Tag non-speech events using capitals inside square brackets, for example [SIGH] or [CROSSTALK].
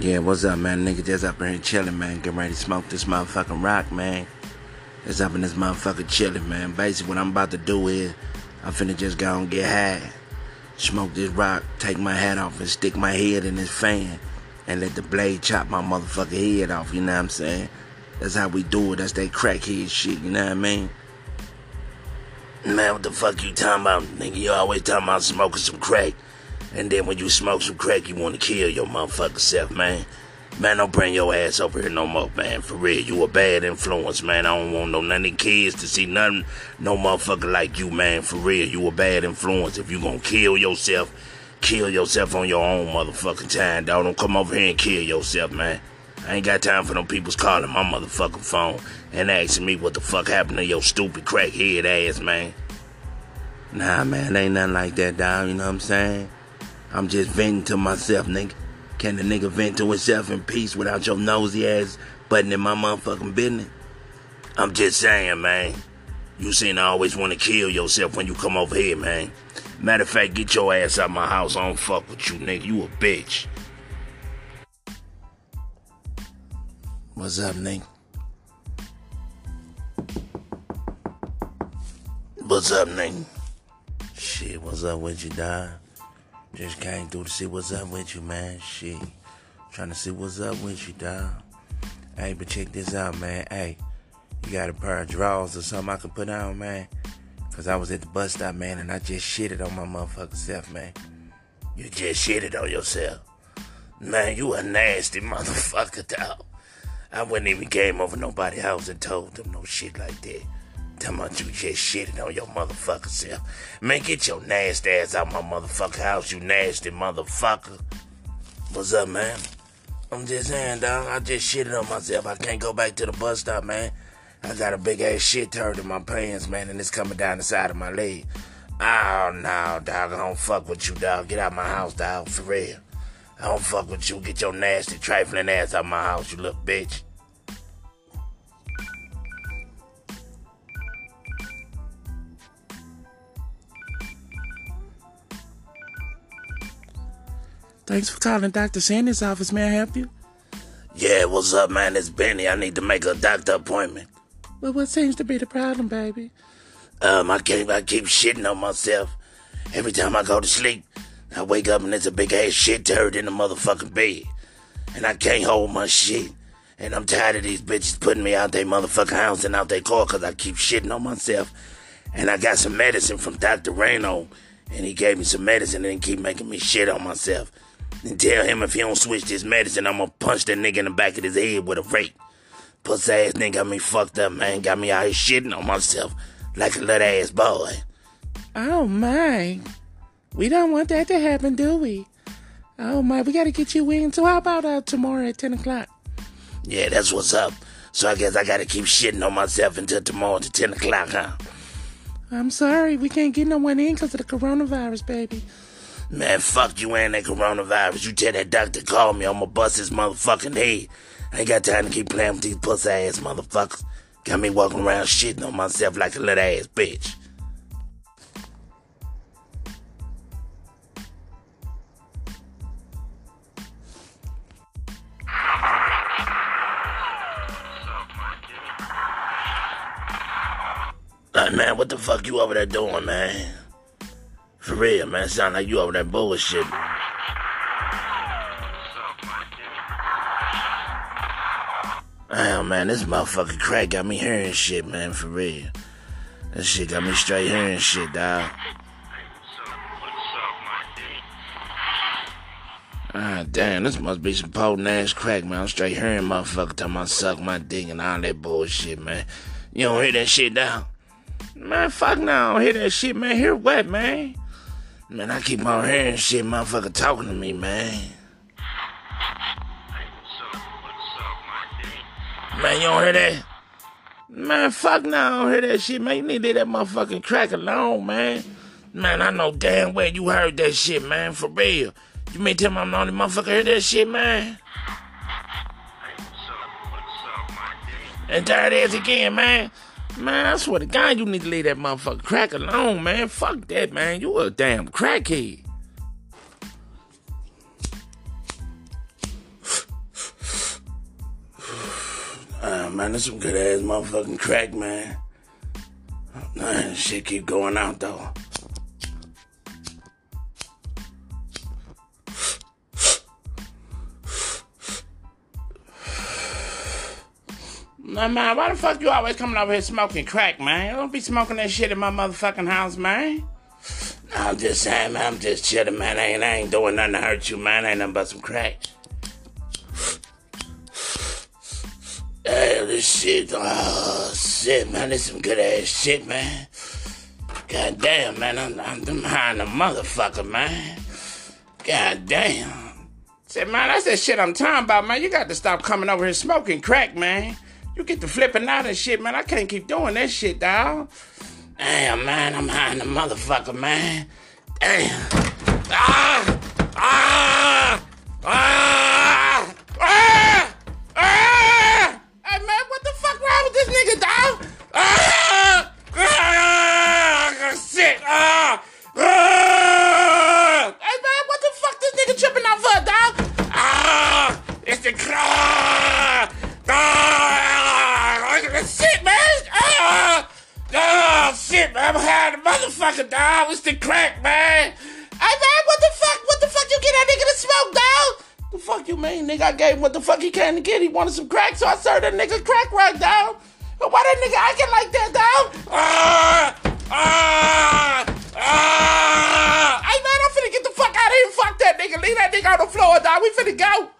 Yeah, what's up, man? Nigga just up in here chilling, man. Getting ready to smoke this motherfucking rock, man. Just up in this motherfucker chilling, man. Basically, what I'm about to do is, I'm finna just go and get high. Smoke this rock, take my hat off, and stick my head in this fan. And let the blade chop my motherfucking head off, you know what I'm saying? That's how we do it. That's that crackhead shit, you know what I mean? Man, what the fuck you talking about? Nigga, you always talking about smoking some crack. And then when you smoke some crack, you want to kill your motherfucking self, man. Man, don't bring your ass over here no more, man. For real, you a bad influence, man. I don't want no none of kids to see nothing, no motherfucker like you, man. For real, you a bad influence. If you gonna kill yourself, kill yourself on your own motherfucking time, dog. Don't come over here and kill yourself, man. I ain't got time for them people's calling my motherfucking phone and asking me what the fuck happened to your stupid crackhead ass, man. Nah, man, ain't nothing like that, dog. You know what I'm saying? I'm just venting to myself, nigga. Can the nigga vent to himself in peace without your nosy ass butting in my motherfucking business? I'm just saying, man. You seem to always want to kill yourself when you come over here, man. Matter of fact, get your ass out my house. I don't fuck with you, nigga. You a bitch. What's up, nigga? What's up, nigga? Shit, what's up with you, dog? Just came through to see what's up with you, man. Shit. Trying to see what's up with you, dog. Hey, but check this out, man. Hey, you got a pair of drawers or something I can put on, man? Cause I was at the bus stop, man, and I just shitted on my motherfucking self, man. You just shitted on yourself. Man, you a nasty motherfucker, dog. I wouldn't even came over nobody's house and told them no shit like that. Tell about you just shitting on your motherfucker self. Man, get your nasty ass out my motherfucker house, you nasty motherfucker. What's up, man? I'm just saying, dog, I just shitted on myself. I can't go back to the bus stop, man. I got a big ass shit turd in my pants, man, and it's coming down the side of my leg. Oh, no, dog, I don't fuck with you, dog. Get out my house, dog, for real. I don't fuck with you. Get your nasty, trifling ass out my house, you little bitch. Thanks for calling Dr. Sandy's office. May I help you? Yeah, what's up, man? It's Benny. I need to make a doctor appointment. Well, what seems to be the problem, baby? Um, I can't. I keep shitting on myself. Every time I go to sleep, I wake up and there's a big ass shit turd in the motherfucking bed, and I can't hold my shit. And I'm tired of these bitches putting me out their motherfucking house and out their car because I keep shitting on myself. And I got some medicine from Dr. Reno, and he gave me some medicine and keep making me shit on myself. And tell him if he don't switch this medicine, I'm gonna punch that nigga in the back of his head with a rake. Puss ass nigga got me fucked up, man. Got me out here shitting on myself like a little ass boy. Oh, my. We don't want that to happen, do we? Oh, my. We got to get you in. So, how about uh, tomorrow at 10 o'clock? Yeah, that's what's up. So I guess I gotta keep shitting on myself until tomorrow to 10 o'clock, huh? I'm sorry. We can't get no one in because of the coronavirus, baby. Man, fuck you and that coronavirus. You tell that doctor call me, I'ma bust his motherfucking head. I ain't got time to keep playing with these pussy ass motherfuckers. Got me walking around shitting on myself like a little ass bitch. Hey, man, what the fuck you over there doing, man? For real, man. Sound like you over that bullshit. Oh man, this motherfucking crack got me hearing shit, man, for real. That shit got me straight hearing shit, dog. Ah, damn, this must be some potent ass crack, man. I'm straight hearing motherfucker talking about suck my dick and all that bullshit, man. You don't hear that shit, dog? Man, fuck no, I don't hear that shit, man. Hear what, man? Man, I keep on hearing shit, motherfucker talking to me, man. Man, you don't hear that? Man, fuck no, I don't hear that shit, man. You need to leave that motherfucking crack alone, man. Man, I know damn well you heard that shit, man, for real. You may tell me I'm the only motherfucker heard that shit, man? And there it is again, man. Man, I swear to God, you need to leave that motherfucker crack alone, man. Fuck that, man. You a damn crackhead. uh, [SIGHS] man, that's some good ass motherfucking crack, man. Uh, shit keep going out though. Nah, man, why the fuck you always coming over here smoking crack, man? Don't be smoking that shit in my motherfucking house, man. I'm just saying, man, I'm just chilling, man. I ain't, I ain't doing nothing to hurt you, man. I Ain't nothing but some crack. Hey, this shit, oh, shit, man. This some good ass shit, man. God damn, man. I'm, I'm behind the motherfucker, man. God damn. Say, man, that's that shit I'm talking about, man. You got to stop coming over here smoking crack, man. You get to flipping out and shit, man. I can't keep doing that shit, dog. Damn, man, I'm behind the motherfucker, man. Damn. Ah! Ah! Ah! Ah! Ah! Hey, man, what the fuck wrong with this nigga, dog? Ah! Ah! Shit! Ah! Ah! Hey, man, what the fuck this nigga tripping out for, dog? Ah! It's the ah! Ah! Shit, man! Ah! Oh, shit, man. I'm the motherfucker, dog. It's the crack, man. Hey, man, what the fuck? What the fuck you get that nigga to smoke, dog? The fuck you mean, nigga? I gave him what the fuck he came to get. He wanted some crack, so I served that nigga crack right, dog. But why that nigga acting like that, dog? Ah! Ah! Ah! Hey, man, I'm finna get the fuck out of here. Fuck that nigga. Leave that nigga on the floor, dog. We finna go.